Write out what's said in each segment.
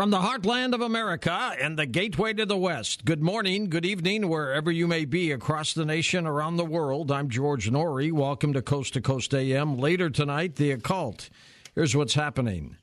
From the heartland of America and the gateway to the West, good morning, good evening, wherever you may be across the nation, around the world. I'm George Noory. Welcome to Coast to Coast AM. Later tonight, the occult. Here's what's happening.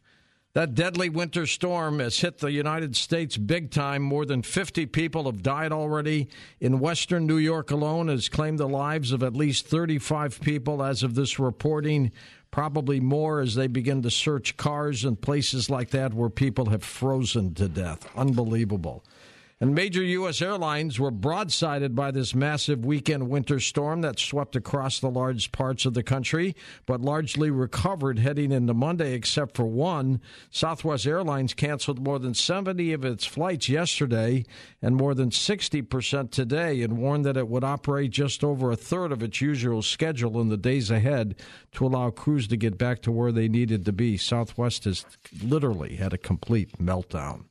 That deadly winter storm has hit the United States big time. More than 50 people have died already. In western New York alone has claimed the lives of at least 35 people as of this reporting probably more as they begin to search cars and places like that where people have frozen to death. Unbelievable. And major U.S. airlines were broadsided by this massive weekend winter storm that swept across the large parts of the country, but largely recovered heading into Monday, except for one. Southwest Airlines canceled more than 70 of its flights yesterday and more than 60% today, and warned that it would operate just over a third of its usual schedule in the days ahead to allow crews to get back to where they needed to be. Southwest has literally had a complete meltdown.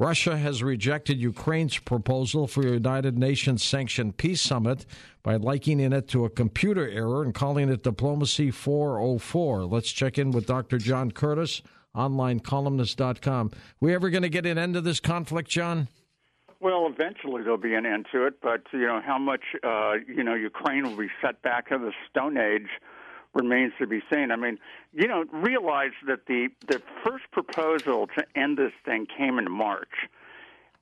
Russia has rejected Ukraine's proposal for a United Nations sanctioned peace summit by likening it to a computer error and calling it Diplomacy 404. Let's check in with Dr. John Curtis, onlinecolumnist.com. We ever going to get an end to this conflict, John? Well, eventually there'll be an end to it, but you know how much uh, you know Ukraine will be set back to the Stone Age remains to be seen. I mean, you know, realize that the the first proposal to end this thing came in March.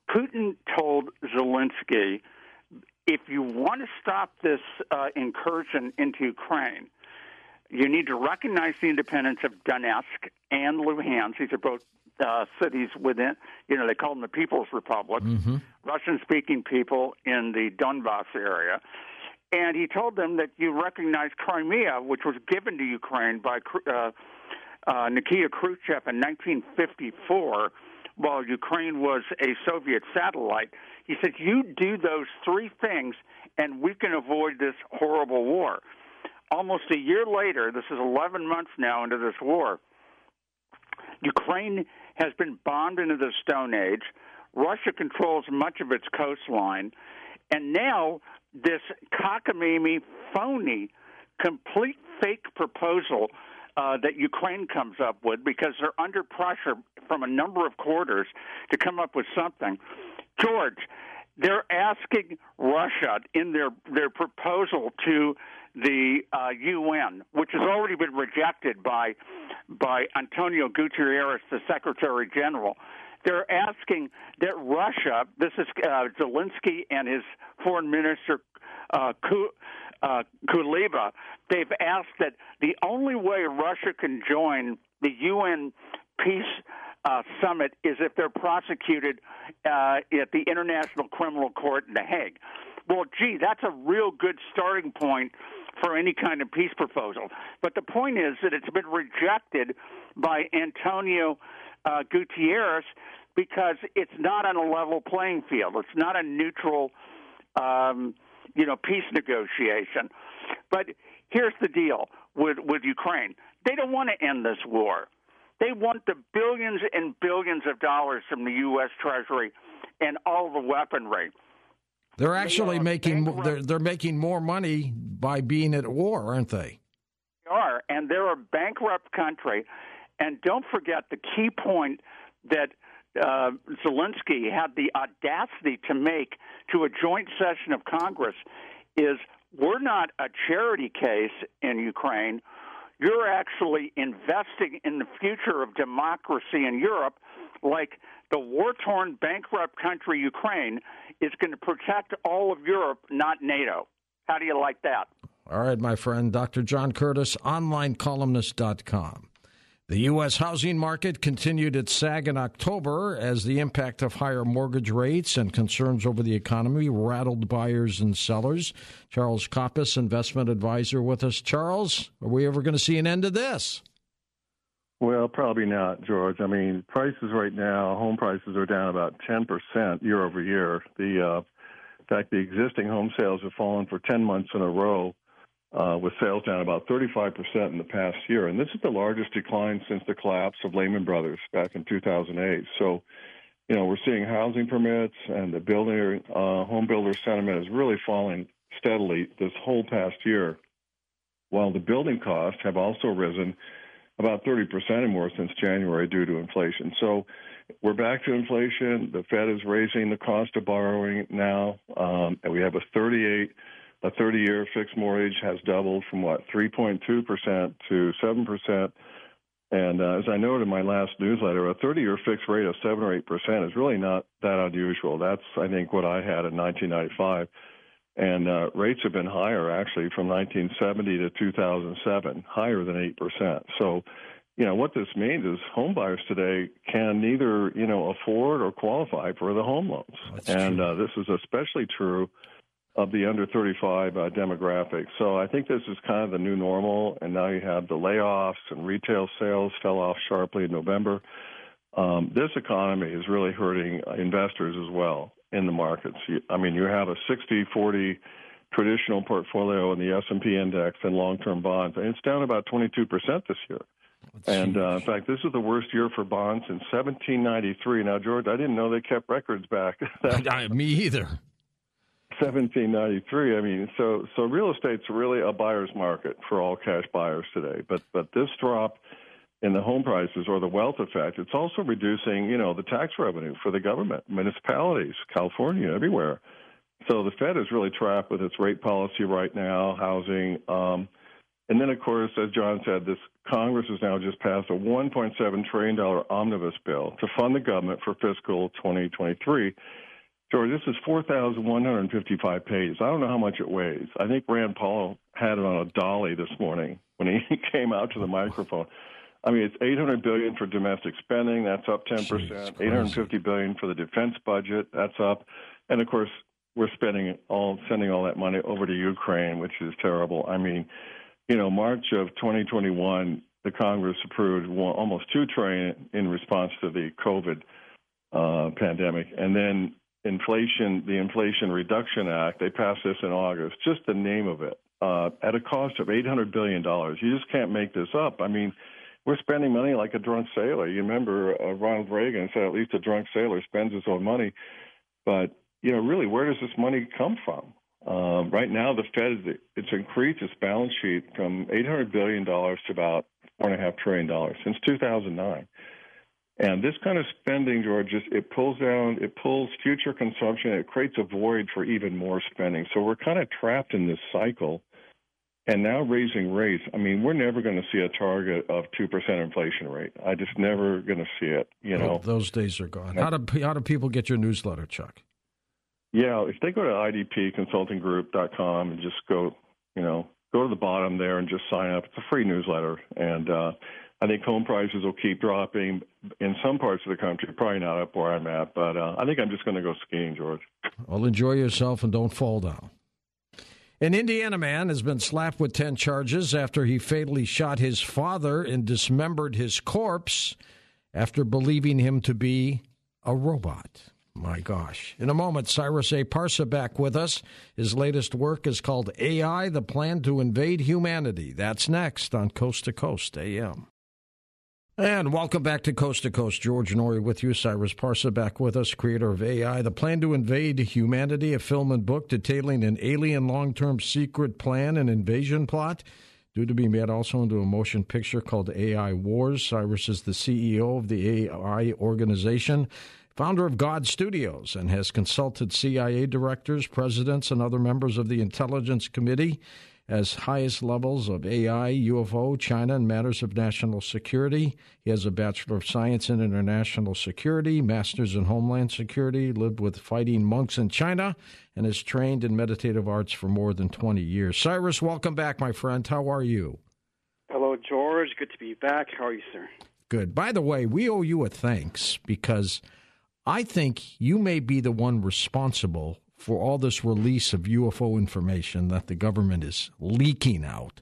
Putin told Zelensky, if you want to stop this uh, incursion into Ukraine, you need to recognize the independence of Donetsk and Luhansk. These are both uh, cities within, you know, they call them the People's Republic, mm-hmm. Russian speaking people in the Donbass area. And he told them that you recognize Crimea, which was given to Ukraine by uh, uh, Nikita Khrushchev in 1954, while Ukraine was a Soviet satellite. He said, You do those three things, and we can avoid this horrible war. Almost a year later, this is 11 months now into this war, Ukraine has been bombed into the Stone Age. Russia controls much of its coastline. And now this cockamamie, phony, complete fake proposal uh, that Ukraine comes up with because they're under pressure from a number of quarters to come up with something. George, they're asking Russia in their their proposal to the uh, UN, which has already been rejected by by Antonio Guterres, the Secretary General. They're asking that Russia, this is uh, Zelensky and his foreign minister uh, uh, Kuleba, they've asked that the only way Russia can join the UN peace uh, summit is if they're prosecuted uh, at the International Criminal Court in The Hague. Well, gee, that's a real good starting point for any kind of peace proposal. But the point is that it's been rejected by Antonio uh, Gutierrez because it's not on a level playing field. It's not a neutral, um, you know, peace negotiation. But here's the deal with with Ukraine: they don't want to end this war. They want the billions and billions of dollars from the U.S. Treasury and all the weaponry. They're actually they making they're, they're making more money by being at war, aren't they? They are, and they're a bankrupt country. And don't forget the key point that uh, Zelensky had the audacity to make to a joint session of Congress is we're not a charity case in Ukraine. You're actually investing in the future of democracy in Europe, like the war torn, bankrupt country Ukraine is going to protect all of Europe, not NATO. How do you like that? All right, my friend, Dr. John Curtis, onlinecolumnist.com. The U.S. housing market continued its sag in October as the impact of higher mortgage rates and concerns over the economy rattled buyers and sellers. Charles Copus, investment advisor, with us. Charles, are we ever going to see an end to this? Well, probably not, George. I mean, prices right now, home prices are down about 10% year over year. The, uh, in fact, the existing home sales have fallen for 10 months in a row uh, with sales down about 35% in the past year. And this is the largest decline since the collapse of Lehman Brothers back in 2008. So, you know, we're seeing housing permits and the builder, uh, home builder sentiment is really falling steadily this whole past year. While the building costs have also risen about 30% or more since January due to inflation. So we're back to inflation. The Fed is raising the cost of borrowing now, um, and we have a 38 a 30-year fixed mortgage has doubled from what 3.2% to 7%. And uh, as I noted in my last newsletter, a 30-year fixed rate of seven or eight percent is really not that unusual. That's I think what I had in 1995, and uh, rates have been higher actually from 1970 to 2007, higher than eight percent. So you know what this means is home buyers today can neither you know afford or qualify for the home loans, That's and uh, this is especially true of the under 35 uh, demographic. So I think this is kind of the new normal, and now you have the layoffs and retail sales fell off sharply in November. Um, this economy is really hurting investors as well in the markets. You, I mean, you have a 60-40 traditional portfolio in the S&P index and long-term bonds, and it's down about 22% this year. And uh, in fact, this is the worst year for bonds since 1793. Now, George, I didn't know they kept records back. I- me either. 1793. I mean, so so real estate's really a buyer's market for all cash buyers today. But but this drop in the home prices or the wealth effect, it's also reducing, you know, the tax revenue for the government, municipalities, California, everywhere. So the Fed is really trapped with its rate policy right now, housing. Um, and then, of course, as John said, this Congress has now just passed a $1.7 trillion omnibus bill to fund the government for fiscal 2023. George, this is 4,155 pages. I don't know how much it weighs. I think Rand Paul had it on a dolly this morning when he came out to the microphone. I mean, it's 800 billion for domestic spending. That's up 10 Jeez, percent. crazy. 850 billion for the defense budget. That's up. And of course, we're spending all sending all that money over to Ukraine, which is terrible. I mean, you know, March of 2021, the Congress approved almost two trillion in response to the COVID uh, pandemic, and then inflation, the Inflation Reduction Act, they passed this in August. Just the name of it, uh, at a cost of 800 billion dollars. You just can't make this up. I mean. We're spending money like a drunk sailor. You remember uh, Ronald Reagan said, "At least a drunk sailor spends his own money." But you know, really, where does this money come from? Um, right now, the Fed it's increased its balance sheet from 800 billion dollars to about four and a half trillion dollars since 2009. And this kind of spending, George, just it pulls down, it pulls future consumption, it creates a void for even more spending. So we're kind of trapped in this cycle. And now raising rates, I mean, we're never going to see a target of two percent inflation rate. I just never going to see it. You know, those days are gone. How do how do people get your newsletter, Chuck? Yeah, if they go to idpconsultinggroup.com and just go, you know, go to the bottom there and just sign up. It's a free newsletter, and uh, I think home prices will keep dropping in some parts of the country. Probably not up where I'm at, but uh, I think I'm just going to go skiing, George. Well, enjoy yourself and don't fall down. An Indiana man has been slapped with 10 charges after he fatally shot his father and dismembered his corpse after believing him to be a robot. My gosh. In a moment, Cyrus A. Parsa back with us. His latest work is called AI, the Plan to Invade Humanity. That's next on Coast to Coast AM. And welcome back to Coast to Coast. George Noory with you. Cyrus Parsa back with us, creator of AI, The Plan to Invade Humanity, a film and book detailing an alien long term secret plan and invasion plot. Due to be made also into a motion picture called AI Wars. Cyrus is the CEO of the AI organization, founder of God Studios, and has consulted CIA directors, presidents, and other members of the Intelligence Committee as highest levels of AI, UFO, China, and matters of national security. He has a Bachelor of Science in International Security, Master's in Homeland Security, lived with fighting monks in China, and is trained in meditative arts for more than 20 years. Cyrus, welcome back, my friend. How are you? Hello, George. Good to be back. How are you, sir? Good. By the way, we owe you a thanks because I think you may be the one responsible for all this release of UFO information that the government is leaking out.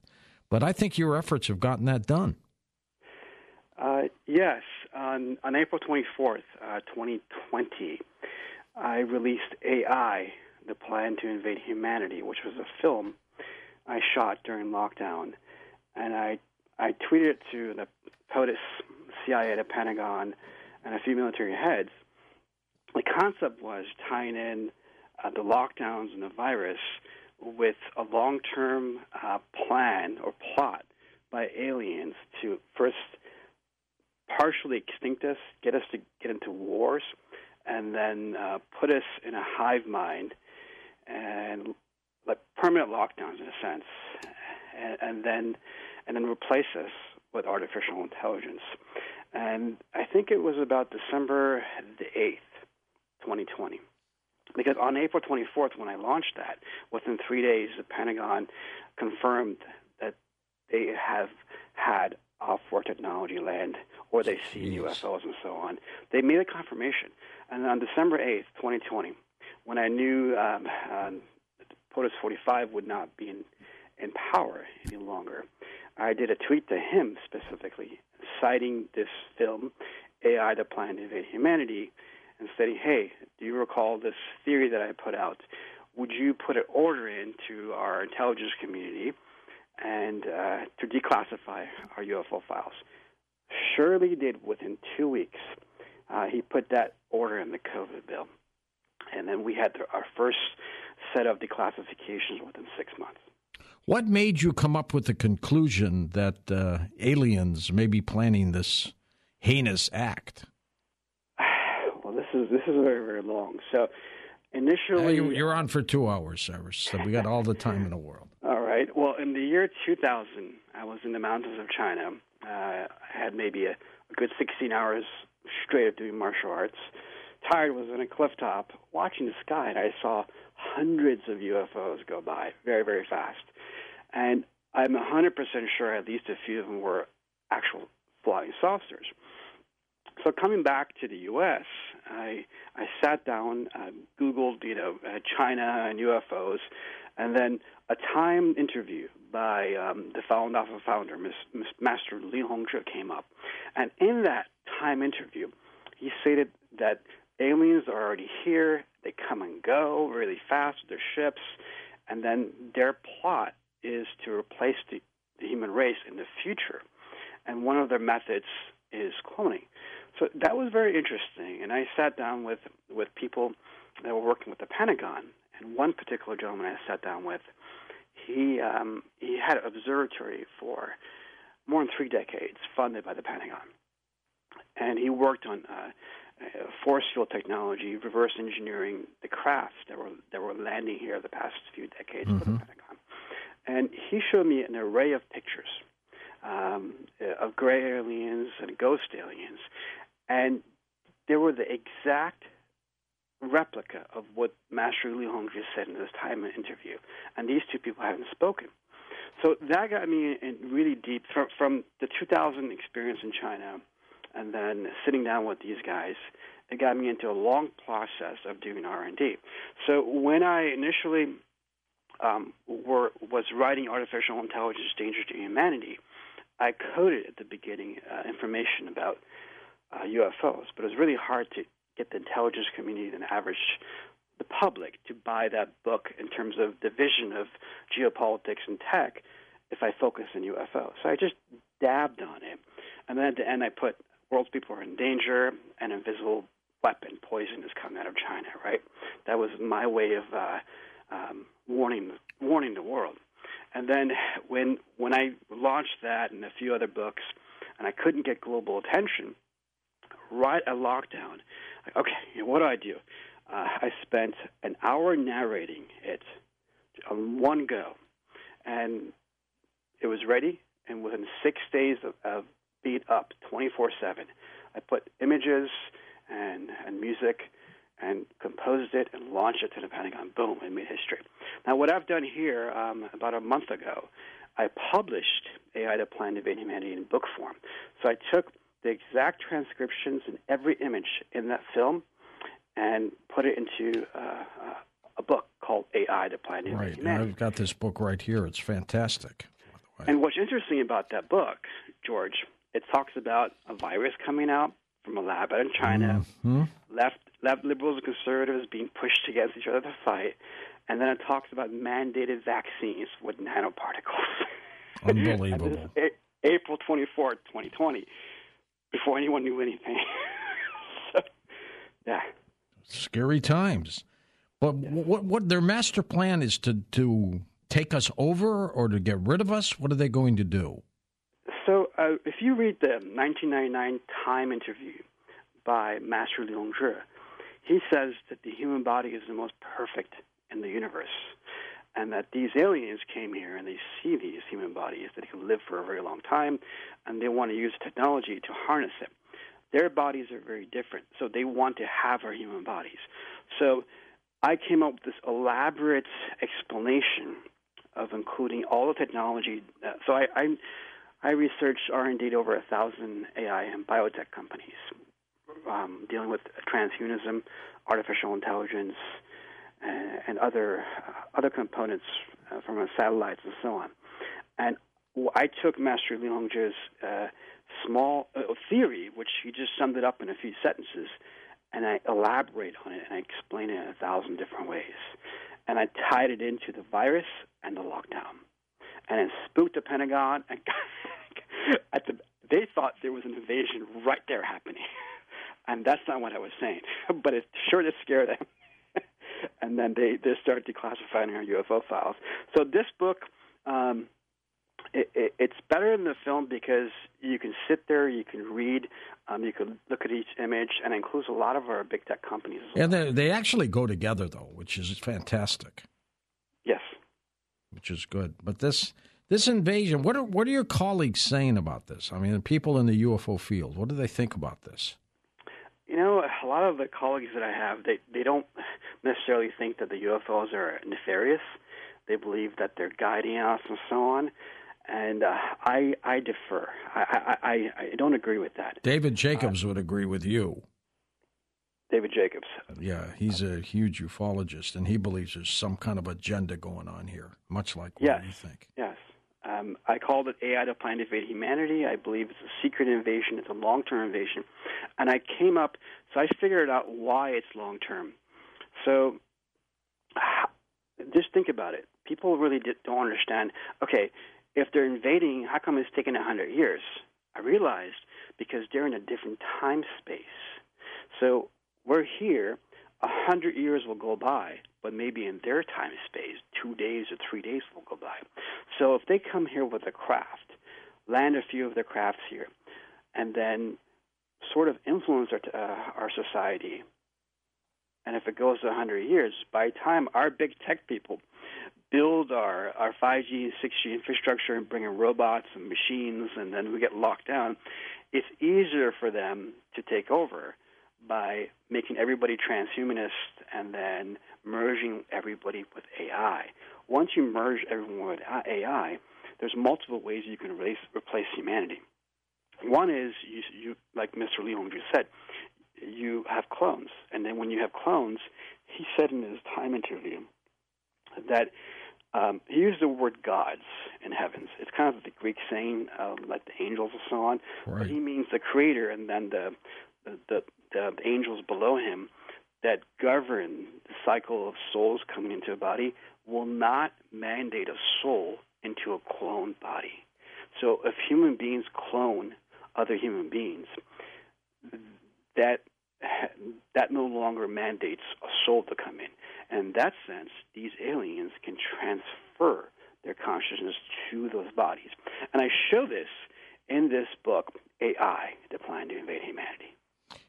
But I think your efforts have gotten that done. Uh, yes. On, on April 24th, uh, 2020, I released AI, The Plan to Invade Humanity, which was a film I shot during lockdown. And I, I tweeted it to the POTUS, CIA, the Pentagon, and a few military heads. The concept was tying in uh, the lockdowns and the virus with a long term uh, plan or plot by aliens to first partially extinct us, get us to get into wars, and then uh, put us in a hive mind and like permanent lockdowns in a sense, and, and then and then replace us with artificial intelligence. And I think it was about December the eighth, 2020. Because on April 24th, when I launched that, within three days, the Pentagon confirmed that they have had off-war technology land, or they see UFOs and so on. They made a confirmation, and on December 8th, 2020, when I knew um, um, POTUS 45 would not be in, in power any longer, I did a tweet to him specifically, citing this film, AI: The Plan to Invade Humanity, and saying, "Hey, do you recall this theory that I put out? Would you put an order in to our intelligence community?" and uh, to declassify our UFO files. Shirley did within two weeks. Uh, he put that order in the COVID bill, and then we had our first set of declassifications within six months. What made you come up with the conclusion that uh, aliens may be planning this heinous act? Is this is very very long. So initially, you're on for two hours, Cyrus. So we got all the time in the world. All right. Well, in the year 2000, I was in the mountains of China. Uh, I had maybe a, a good 16 hours straight of doing martial arts. Tired was on a cliff top watching the sky, and I saw hundreds of UFOs go by very, very fast. And I'm 100% sure at least a few of them were actual flying saucers. So coming back to the U.S., I I sat down, uh, Googled, you know, uh, China and UFOs, and then a Time interview by um, the Falun Dafa founder, Ms. Master Li Hongzhi, came up. And in that Time interview, he stated that aliens are already here, they come and go really fast with their ships, and then their plot is to replace the, the human race in the future. And one of their methods is cloning. So that was very interesting. And I sat down with, with people that were working with the Pentagon. And one particular gentleman I sat down with he um, he had an observatory for more than three decades, funded by the Pentagon, and he worked on uh, force field technology, reverse engineering the crafts that were that were landing here the past few decades mm-hmm. for the mm-hmm. Pentagon. And he showed me an array of pictures um, of gray aliens and ghost aliens, and they were the exact replica of what Master Li Hongzhi said in this time interview. And these two people haven't spoken. So that got me in really deep from, from the 2000 experience in China and then sitting down with these guys. It got me into a long process of doing R&D. So when I initially um, were, was writing Artificial Intelligence Danger to Humanity, I coded at the beginning uh, information about uh, UFOs, but it was really hard to get the intelligence community and average the public to buy that book in terms of the vision of geopolitics and tech if I focus on UFO. So I just dabbed on it. And then at the end, I put world's people are in danger, an invisible weapon, poison is coming out of China, right? That was my way of uh, um, warning, warning the world. And then when, when I launched that and a few other books, and I couldn't get global attention, right at lockdown, okay, what do I do? Uh, I spent an hour narrating it on one go, and it was ready. And within six days of, of beat up 24 7, I put images and, and music and composed it and launched it to the Pentagon. Boom, it made history. Now, what I've done here um, about a month ago, I published AI: to Plan to Invade Humanity in book form. So I took the exact transcriptions and every image in that film and put it into uh, a book called AI: The Plan to Right. I've got this book right here. It's fantastic. And what's interesting about that book, George, it talks about a virus coming out from a lab out in China, mm-hmm. left left liberals and conservatives being pushed against each other to fight, and then it talks about mandated vaccines with nanoparticles. Unbelievable. April 24th, 2020 before anyone knew anything. so, yeah. Scary times. But yeah. what what their master plan is to to take us over or to get rid of us? What are they going to do? uh, if you read the 1999 Time interview by Master Li Hongzhi, he says that the human body is the most perfect in the universe, and that these aliens came here and they see these human bodies that can live for a very long time, and they want to use technology to harness it. Their bodies are very different, so they want to have our human bodies. So I came up with this elaborate explanation of including all the technology. Uh, so I, I, I researched R&D over a thousand AI and biotech companies um, dealing with transhumanism, artificial intelligence, and, and other uh, other components uh, from our satellites and so on. And I took Master Li Hongzhi's uh, small uh, theory, which he just summed it up in a few sentences, and I elaborate on it and I explain it in a thousand different ways. And I tied it into the virus and the lockdown. And it spooked the Pentagon. And at the, they thought there was an invasion right there happening. and that's not what I was saying. but it sure did scare them. And then they, they started declassifying our UFO files. So this book um, it, it, it's better than the film because you can sit there, you can read, um, you can look at each image, and it includes a lot of our big tech companies. Well. And they, they actually go together, though, which is fantastic. Yes, which is good. But this this invasion, what are what are your colleagues saying about this? I mean, the people in the UFO field, what do they think about this? You know, a lot of the colleagues that I have, they they don't necessarily think that the UFOs are nefarious. They believe that they're guiding us and so on and uh, I I defer. I, I I don't agree with that. David Jacobs uh, would agree with you. David Jacobs. Yeah, he's a huge ufologist, and he believes there's some kind of agenda going on here, much like what yes, you think. Yes. Um, I called it AI to plan to invade humanity. I believe it's a secret invasion. It's a long-term invasion, and I came up. So I figured out why it's long-term. So just think about it. People really don't understand. Okay, if they're invading, how come it's taken 100 years? I realized because they're in a different time space. So we're here, 100 years will go by, but maybe in their time space, two days or three days will go by. So if they come here with a craft, land a few of their crafts here, and then sort of influence our, uh, our society, and if it goes to 100 years, by time our big tech people build our, our 5G and 6G infrastructure and bring in robots and machines, and then we get locked down, it's easier for them to take over by making everybody transhumanist and then merging everybody with AI. Once you merge everyone with AI, there's multiple ways you can replace, replace humanity. One is you, you, like Mr. Li Hongzhi said, you have clones, and then when you have clones, he said in his time interview that um, he used the word gods in heavens. It's kind of the Greek saying, um, like the angels and so on. Right. But he means the creator, and then the, the the the angels below him that govern the cycle of souls coming into a body will not mandate a soul into a cloned body. So if human beings clone other human beings, that that no longer mandates a soul to come in. In that sense, these aliens can transfer their consciousness to those bodies. And I show this in this book, AI, The Plan to Invade Humanity.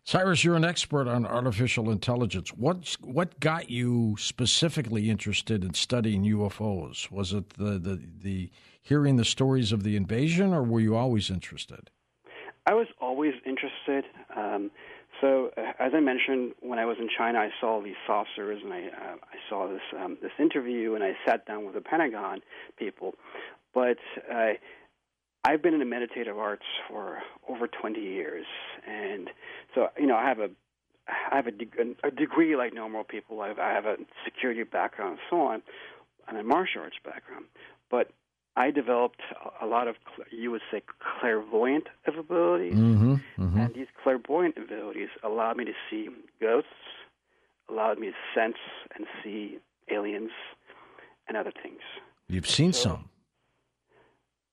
Cyrus, you're an expert on artificial intelligence. What what got you specifically interested in studying UFOs? Was it the, the, the hearing the stories of the invasion, or were you always interested? I was always interested. Um, so, uh, as I mentioned, when I was in China, I saw these saucers, and I uh, I saw this um, this interview, and I sat down with the Pentagon people. But uh, I've been in the meditative arts for over 20 years, and so you know I have a I have a, de- a degree like normal people. I have, I have a security background and so on, and a martial arts background. But I developed a lot of, you would say, clairvoyant abilities. Mm-hmm, mm-hmm. And these clairvoyant abilities allowed me to see ghosts, allowed me to sense and see aliens and other things. You've seen so, some?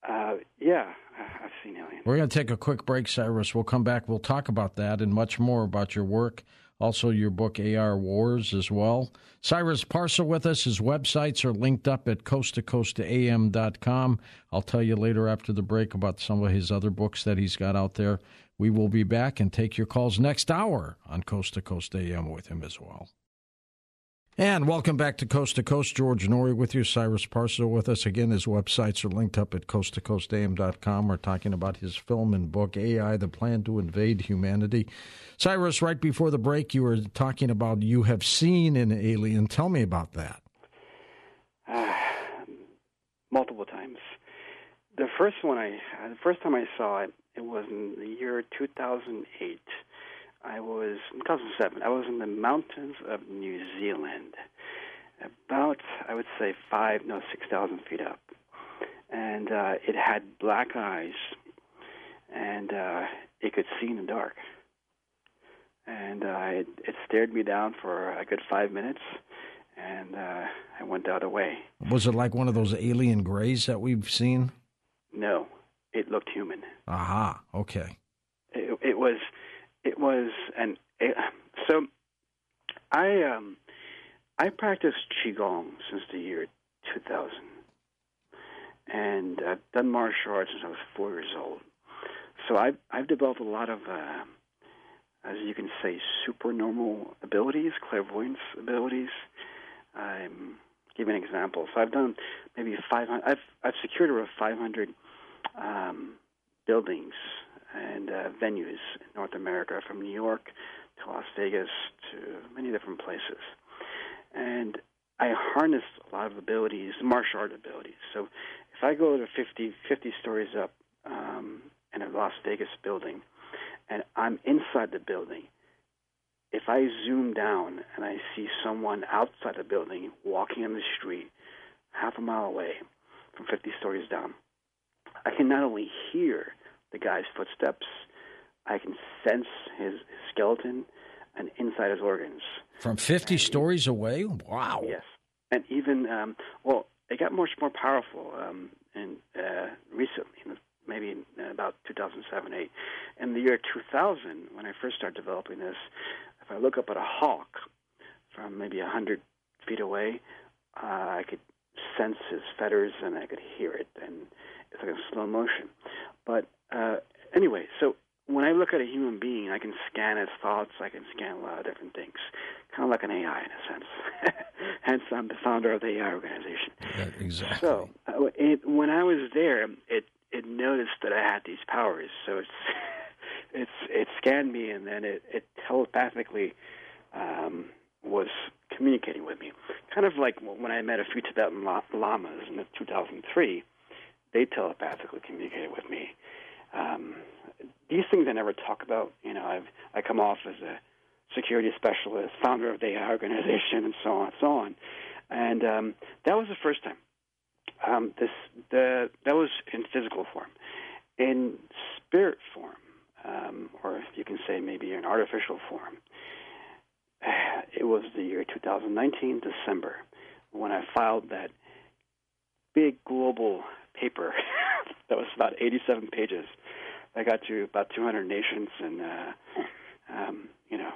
Uh, yeah, I've seen aliens. We're going to take a quick break, Cyrus. We'll come back. We'll talk about that and much more about your work Also, your book AI Wars as well. Cyrus Parsa with us. His websites are linked up at coasttocoastam.com. I'll tell you later after the break about some of his other books that he's got out there. We will be back and take your calls next hour on Coast to Coast AM with him as well. And welcome back to Coast to Coast. George Noory with you. Cyrus Parsa with us. Again, his websites are linked up at coasttocoastam.com. We're talking about his film and book, AI, The Plan to Invade Humanity. Cyrus, right before the break, you were talking about you have seen an alien. Tell me about that. Uh, multiple times. The first one I, the first time I saw it, it was in the year 2008. I was in 2007. I was in the mountains of New Zealand, about I would say five, no, six thousand feet up, and uh, it had black eyes, and uh, it could see in the dark, and uh, it, it stared me down for a good five minutes, and uh, I went the other way. Was it like one of those alien grays that we've seen? No, it looked human. Aha. Okay. It, it was it was an it, so I um I practiced qigong since the year 2000, and I've done martial arts since I was four years old. So I've I've developed a lot of, uh, as you can say, supernormal abilities, clairvoyance abilities. I'm give you an example. So I've done maybe 500. I've I've secured over 500 um, buildings and uh, venues in North America, from New York to Las Vegas to many different places. And I harness a lot of abilities, martial art abilities. So if I go to 50, 50 stories up um, in a Las Vegas building, and I'm inside the building, if I zoom down and I see someone outside the building walking on the street half a mile away from 50 stories down, I can not only hear the guy's footsteps. I can sense his, skeleton and inside his organs. From 50 and, stories away? Wow. Yes. And even, um, well, it got much more powerful um, in, uh, recently, maybe in about 2007 8. In the year 2000, when I first started developing this, if I look up at a hawk from maybe 100 feet away, uh, I could sense his fetters and I could hear it, and it's like a slow motion. But uh, anyway, so when I look at a human being, I can scan his thoughts. I can scan a lot of different things, kind of like an AI in a sense. Hence, I'm the founder of the AI organization. Yeah, exactly. So uh, it, when I was there, it it noticed that I had these powers. So it's it's it scanned me, and then it, it telepathically um, was communicating with me. Kind of like when I met a few Tibetan lamas in 2003 they telepathically communicated with me. Um, these things I never talk about. You know, I've I come off as a security specialist, founder of the organization, and so on and so on. And um, that was the first time. Um, this the that was in physical form. In spirit form, um, or you can say maybe in artificial form, it was the year 2019, December, when I filed that big global paper that was about 87 pages. I got to about 200 nations and, uh, um, you know,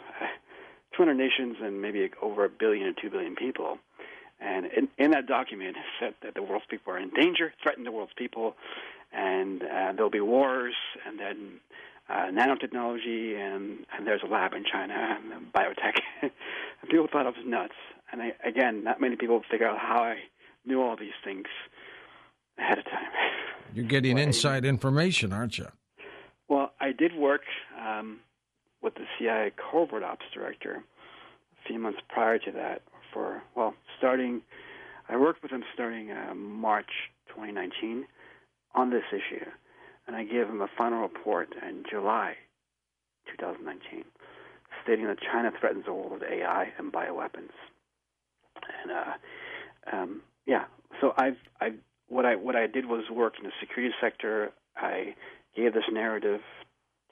200 nations and maybe over a billion or two billion people. And in, in that document, it said that the world's people are in danger, threaten the world's people, and uh, there'll be wars, and then uh, nanotechnology, and, and there's a lab in China, and biotech. and people thought I was nuts. And I, again, not many people figure out how I knew all these things ahead of time. You're getting well, inside information, aren't you? Well, I did work um, with the CIA covert ops director a few months prior to that. For well, starting, I worked with him starting uh, March 2019 on this issue, and I gave him a final report in July 2019, stating that China threatens the world with AI and bioweapons. And uh, um, yeah, so I've I've what I what I did was work in the security sector. I gave this narrative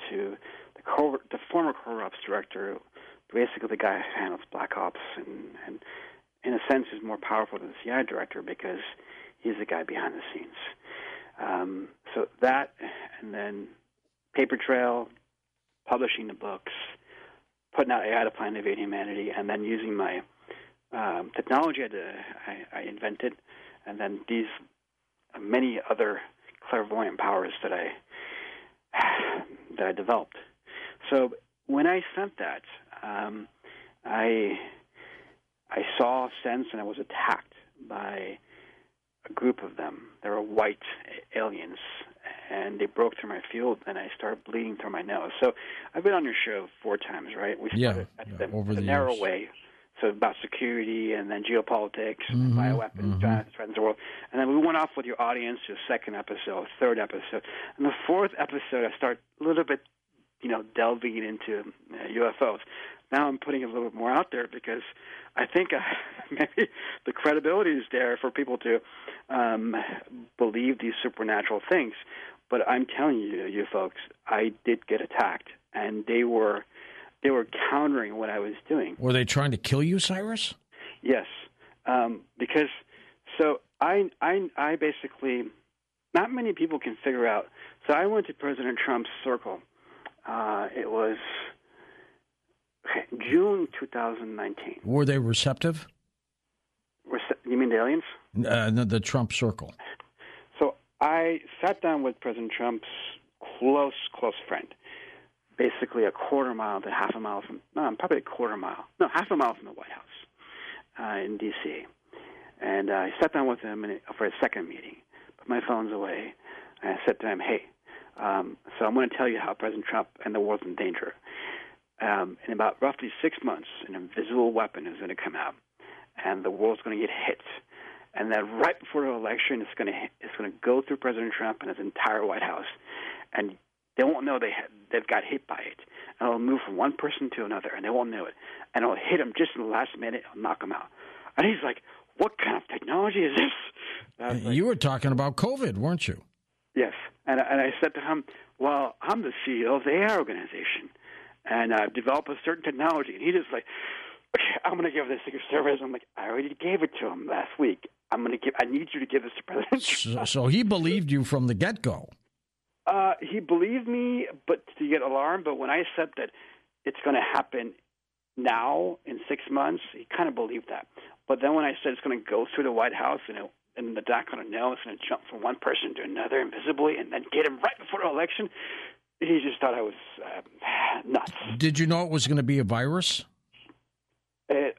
to the co- the former Covert Ops director, basically the guy who handles Black Ops, and, and in a sense is more powerful than the CIA director because he's the guy behind the scenes. Um, so that, and then paper trail, publishing the books, putting out AI to plan to invade humanity, and then using my um, technology I, I, invented, and then these many other clairvoyant powers that I that I developed. So when I sent that, um, I I saw, sense, and I was attacked by a group of them. They were white aliens, and they broke through my field, and I started bleeding through my nose. So I've been on your show four times, right? We started yeah, at the, over the, the narrow way. So about security and then geopolitics, mm-hmm, bioweapons, mm-hmm. giant threats the world. And then we went off with your audience to a second episode, third episode. And the fourth episode, I start a little bit, you know, delving into uh, UFOs. Now I'm putting a little bit more out there because I think uh, maybe the credibility is there for people to um, believe these supernatural things. But I'm telling you, you folks, I did get attacked, and they were they were countering what I was doing. Were they trying to kill you, Cyrus? Yes, um, because so I I I basically not many people can figure out. So I went to President Trump's circle. Uh, it was June 2019. Were they receptive? Rece- you mean the aliens? Uh, the, the Trump circle. So I sat down with President Trump's close, close friend, basically a quarter mile to half a mile from, no, probably a quarter mile, no, half a mile from the White House uh, in D.C. And uh, I sat down with him in, for a second meeting, put my phones away, and I said to him, hey, um, so I'm going to tell you how President Trump and the world's in danger. Um, in about roughly six months, an invisible weapon is going to come out, and the world's going to get hit. And then right before the election, it's going to it's going to go through President Trump and his entire White House, and they won't know they they've got hit by it. And it'll move from one person to another, and they won't know it. And it'll hit them just in the last minute. It'll knock them out. And he's like, "What kind of technology is this?" Like, you were talking about COVID, weren't you? Yes, and and I said to him, "Well, I'm the CEO of the AI organization." and I've developed a certain technology. And he just like, okay, I'm going to give this Secret Service. I'm like, I already gave it to him last week. I'm going to give. I need you to give this to President. So, so he believed you from the get go. Uh, he believed me, but to get alarmed. But when I said that it's going to happen now in six months, he kind of believed that. But then when I said it's going to go through the White House and it, and the not going to know it's going to jump from one person to another invisibly and then get him right before the election, he just thought I was uh, nuts. Did you know it was going to be a virus? It,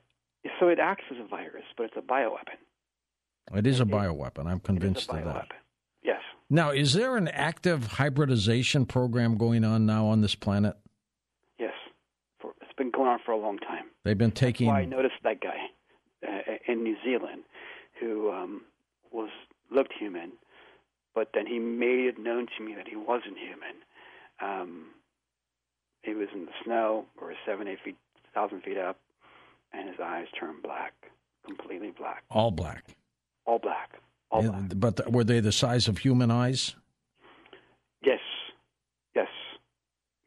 so it acts as a virus, but it's a bioweapon. It is a bioweapon. I'm convinced of that. Yes. Now, is there an active hybridization program going on now on this planet? Yes. For, it's been going on for a long time. They've been taking. I noticed that guy uh, in New Zealand who um, was looked human, but then he made it known to me that he wasn't human um, he was in the snow or seven, eight feet, thousand feet up, and his eyes turned black, completely black. All black. All black. All yeah. But were they the size of human eyes? Yes. Yes.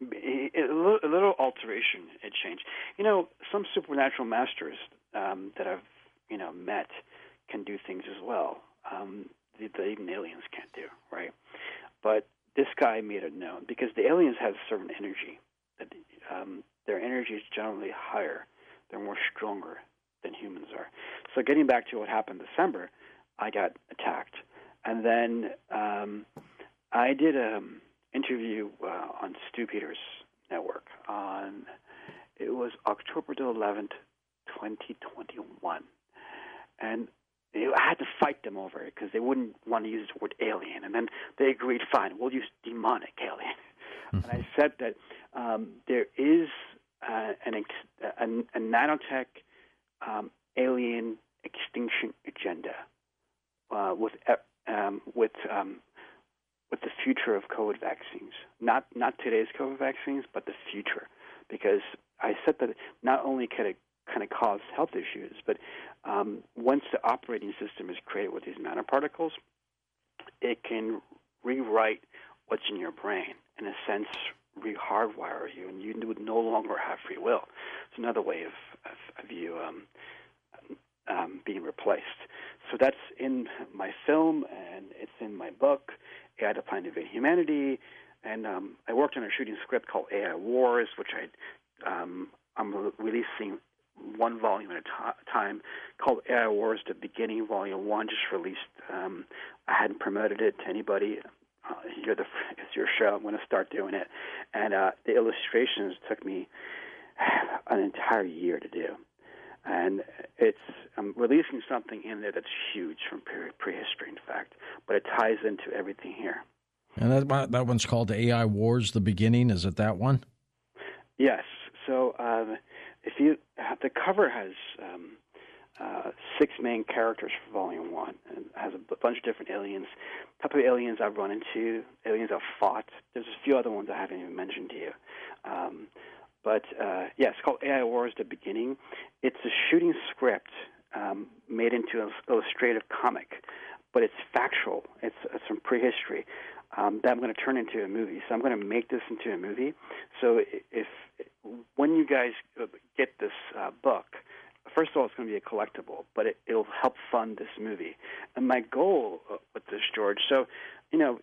A little, a little alteration had changed. You know, some supernatural masters um, that I've you know met can do things as well um, that even aliens can't do, right? But this guy made it known because the aliens have a certain energy. That um, their energy is generally higher. They're more stronger than humans are. So getting back to what happened December, I got and then um, I did an interview uh, on Stew Peters' network on it was October the 11th, 2021, and I had to fight them over it because they wouldn't want to use the word alien. And then they agreed, fine, we'll use demonic alien. Mm-hmm. And I said that um, there is uh, an a, a nanotech um, alien extinction agenda uh, with uh, um, with um, with the future of COVID vaccines. Not not today's COVID vaccines, but the future. Because I said that not only can it kind of cause health issues. But um, once the operating system is created with these nanoparticles, it can rewrite what's in your brain, in a sense, re-hardwire you, and you would no longer have free will. It's another way of, of, of you um, um, being replaced. So that's in my film, and it's in my book, AI to Plan to Humanity. And um, I worked on a shooting script called AI Wars, which I um, I'm releasing one volume at a t- time called AI Wars: The Beginning, Volume One. Just released. Um, I hadn't promoted it to anybody. Uh, you're the it's your show. I'm going to start doing it, and uh, the illustrations took me an entire year to do, and it's I'm releasing something in there that's huge from pre- prehistory, in fact, but it ties into everything here. And that that one's called AI Wars: The Beginning. Is it that one? Yes. So uh, if you the cover has um, uh, six main characters for Volume One, and has a bunch of different aliens. Type of aliens I've run into, aliens I've fought. There's a few other ones I haven't even mentioned to you. Um, but uh, yeah, it's called AI Wars: The Beginning. It's a shooting script um, made into an illustrative comic, but it's factual. It's, it's from prehistory um, that I'm going to turn into a movie. So I'm going to make this into a movie. So if when you guys uh, get this uh, book, first of all, it's going to be a collectible, but it, it'll help fund this movie. And my goal uh, with this, George, so you know,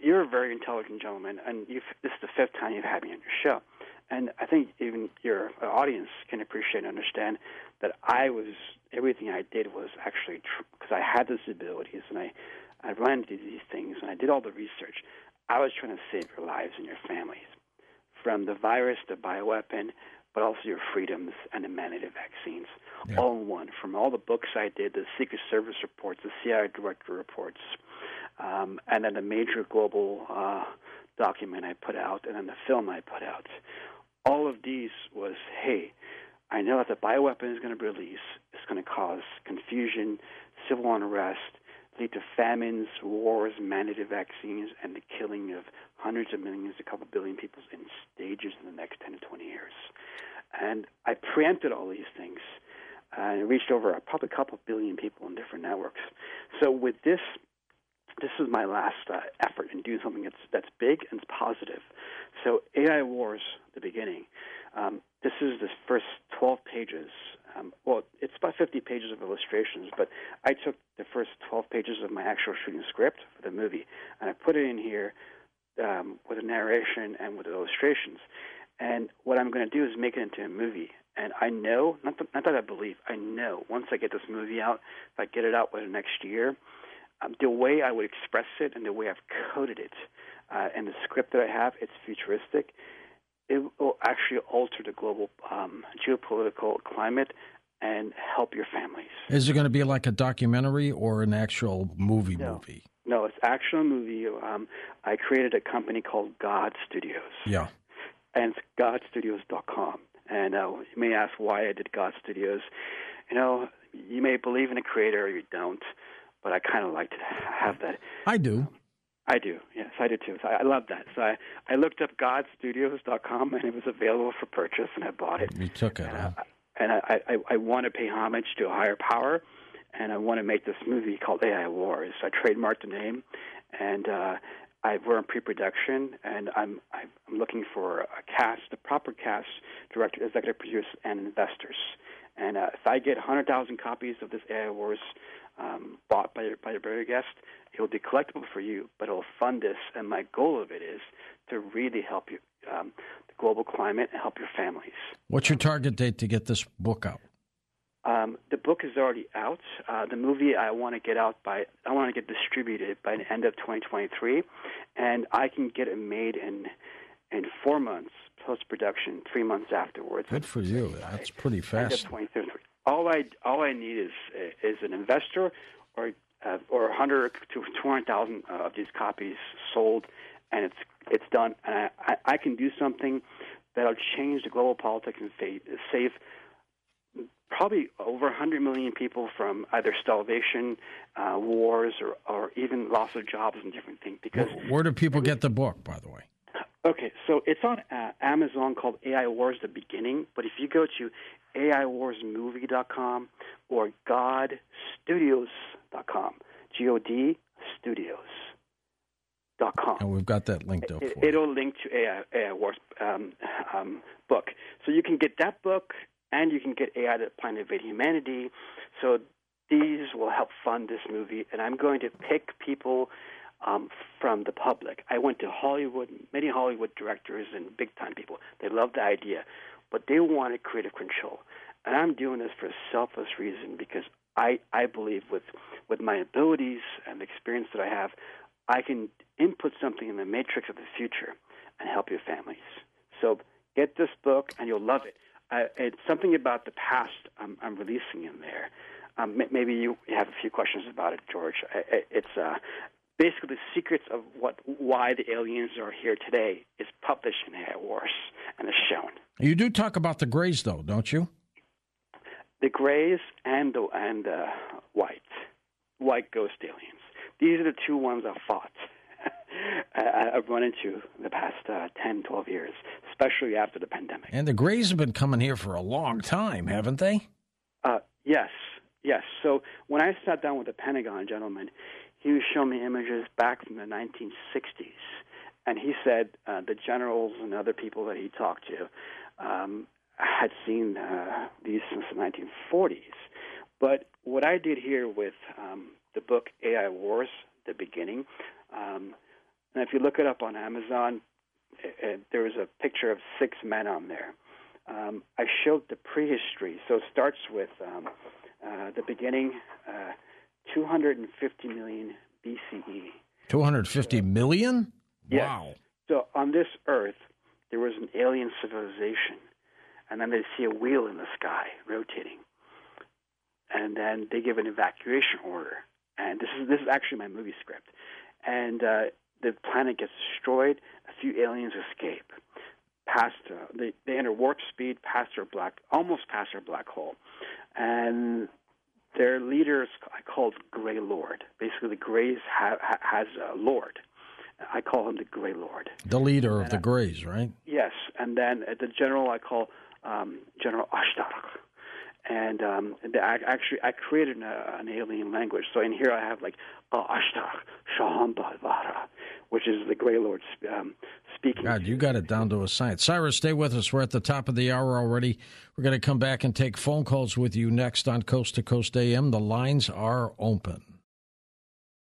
you're a very intelligent gentleman, and you've, this is the fifth time you've had me on your show. And I think even your audience can appreciate and understand that I was everything I did was actually because tr- I had these abilities and I I ran into these things and I did all the research. I was trying to save your lives and your families from the virus, the bioweapon, but also your freedoms and the mandated vaccines, yeah. all in one. From all the books I did, the Secret Service reports, the CIA director reports, um, and then the major global uh, document I put out, and then the film I put out. All of these was, hey, I know that the bioweapon is going to be released. It's going to cause confusion, civil unrest, lead to famines, wars, mandated vaccines, and the killing of hundreds of millions, a couple billion people in stages in the next 10 to 20 years. And I preempted all these things. And reached over a, probably a couple billion people in different networks. So with this, this is my last uh, effort in doing something that's that's big and positive. So AI Wars, the beginning. Um, this is the first 12 pages um, well, it's about 50 pages of illustrations, but I took the first 12 pages of my actual shooting script for the movie and I put it in here um, with a narration and with illustrations. And what I'm going to do is make it into a movie. And I know, not, that, not that I believe, I know once I get this movie out, if I get it out within next year, um, the way I would express it and the way I've coded it uh, and the script that I have, it's futuristic it will actually alter the global um, geopolitical climate and help your families. Is it going to be like a documentary or an actual movie no. movie? No, it's actual movie. Um, I created a company called God Studios. Yeah. And it's godstudios.com. And uh, you may ask why I did God Studios. You know, you may believe in a creator or you don't, but I kind of like to have that. I do. I do. Yes, I do too. So I, I love that. So I, I looked up godstudios.com and it was available for purchase, and I bought it. You took it, and, huh? I, and I, I, I want to pay homage to a higher power, and I want to make this movie called AI Wars. I trademarked the name, and uh, I, we're in pre-production, and I'm I'm looking for a cast, the proper cast, director, executive producer, and investors. And uh, if I get 100,000 copies of this AI Wars um, bought by your, by your very guest, it will be collectible for you, but it will fund this. And my goal of it is to really help you, um, the global climate, and help your families. What's your target date to get this book out? Um, the book is already out. Uh, the movie I want to get out by, I want to get distributed by the end of 2023, and I can get it made in in four months post production, three months afterwards. Good for you. That's pretty fast. All I all I need is is an investor or uh, or 100 to 200,000 uh, of these copies sold, and it's it's done. And I, I, I can do something that'll change the global politics and fate, save probably over 100 million people from either starvation, uh, wars, or, or even loss of jobs and different things. Because where do people get the book, by the way? Okay, so it's on uh, Amazon called AI Wars: The Beginning. But if you go to AIWarsMovie.com or GodStudios.com, G-O-D Studios.com. And we've got that linked up. It, will link to AI, AI Wars um, um, book, so you can get that book, and you can get AI: The Plan to Invade Humanity. So these will help fund this movie, and I'm going to pick people um, from the public. I went to Hollywood, many Hollywood directors and big time people. They loved the idea. But they wanted creative control. And I'm doing this for a selfless reason because I, I believe with, with my abilities and the experience that I have, I can input something in the matrix of the future and help your families. So get this book and you'll love it. Uh, it's something about the past I'm, I'm releasing in there. Um, maybe you have a few questions about it, George. It's uh, basically the secrets of what why the aliens are here today is published in AI Wars and is shown. You do talk about the Greys, though, don't you? The Greys and the and uh, white white ghost aliens. These are the two ones I've fought. I've run into the past uh, 10, 12 years, especially after the pandemic. And the Greys have been coming here for a long time, haven't they? Uh, yes, yes. So when I sat down with the Pentagon gentleman, he was showing me images back from the 1960s. And he said uh, the generals and other people that he talked to um, had seen uh, these since the 1940s. But what I did here with um, the book AI Wars, the beginning, um, and if you look it up on Amazon, it, it, there was a picture of six men on there. Um, I showed the prehistory, so it starts with um, uh, the beginning, uh, 250 million BCE. 250 million? Yes. Wow. So on this earth, there was an alien civilization and then they see a wheel in the sky rotating, and then they give an evacuation order. And this is this is actually my movie script, and uh, the planet gets destroyed. A few aliens escape, past uh, they they enter warp speed, past their black, almost past their black hole, and their leader is called Gray Lord. Basically, the Greys ha- has a lord. I call him the Gray Lord. The leader of the Greys, right? Yes, and then the general I call um, General Ashtar. And um, I actually I created an, an alien language. So in here I have like uh, Ashtar Shahambalvara, which is the Grey Lord um, speaking. God, you got it down to a science. Cyrus, stay with us. We're at the top of the hour already. We're going to come back and take phone calls with you next on Coast to Coast AM. The lines are open.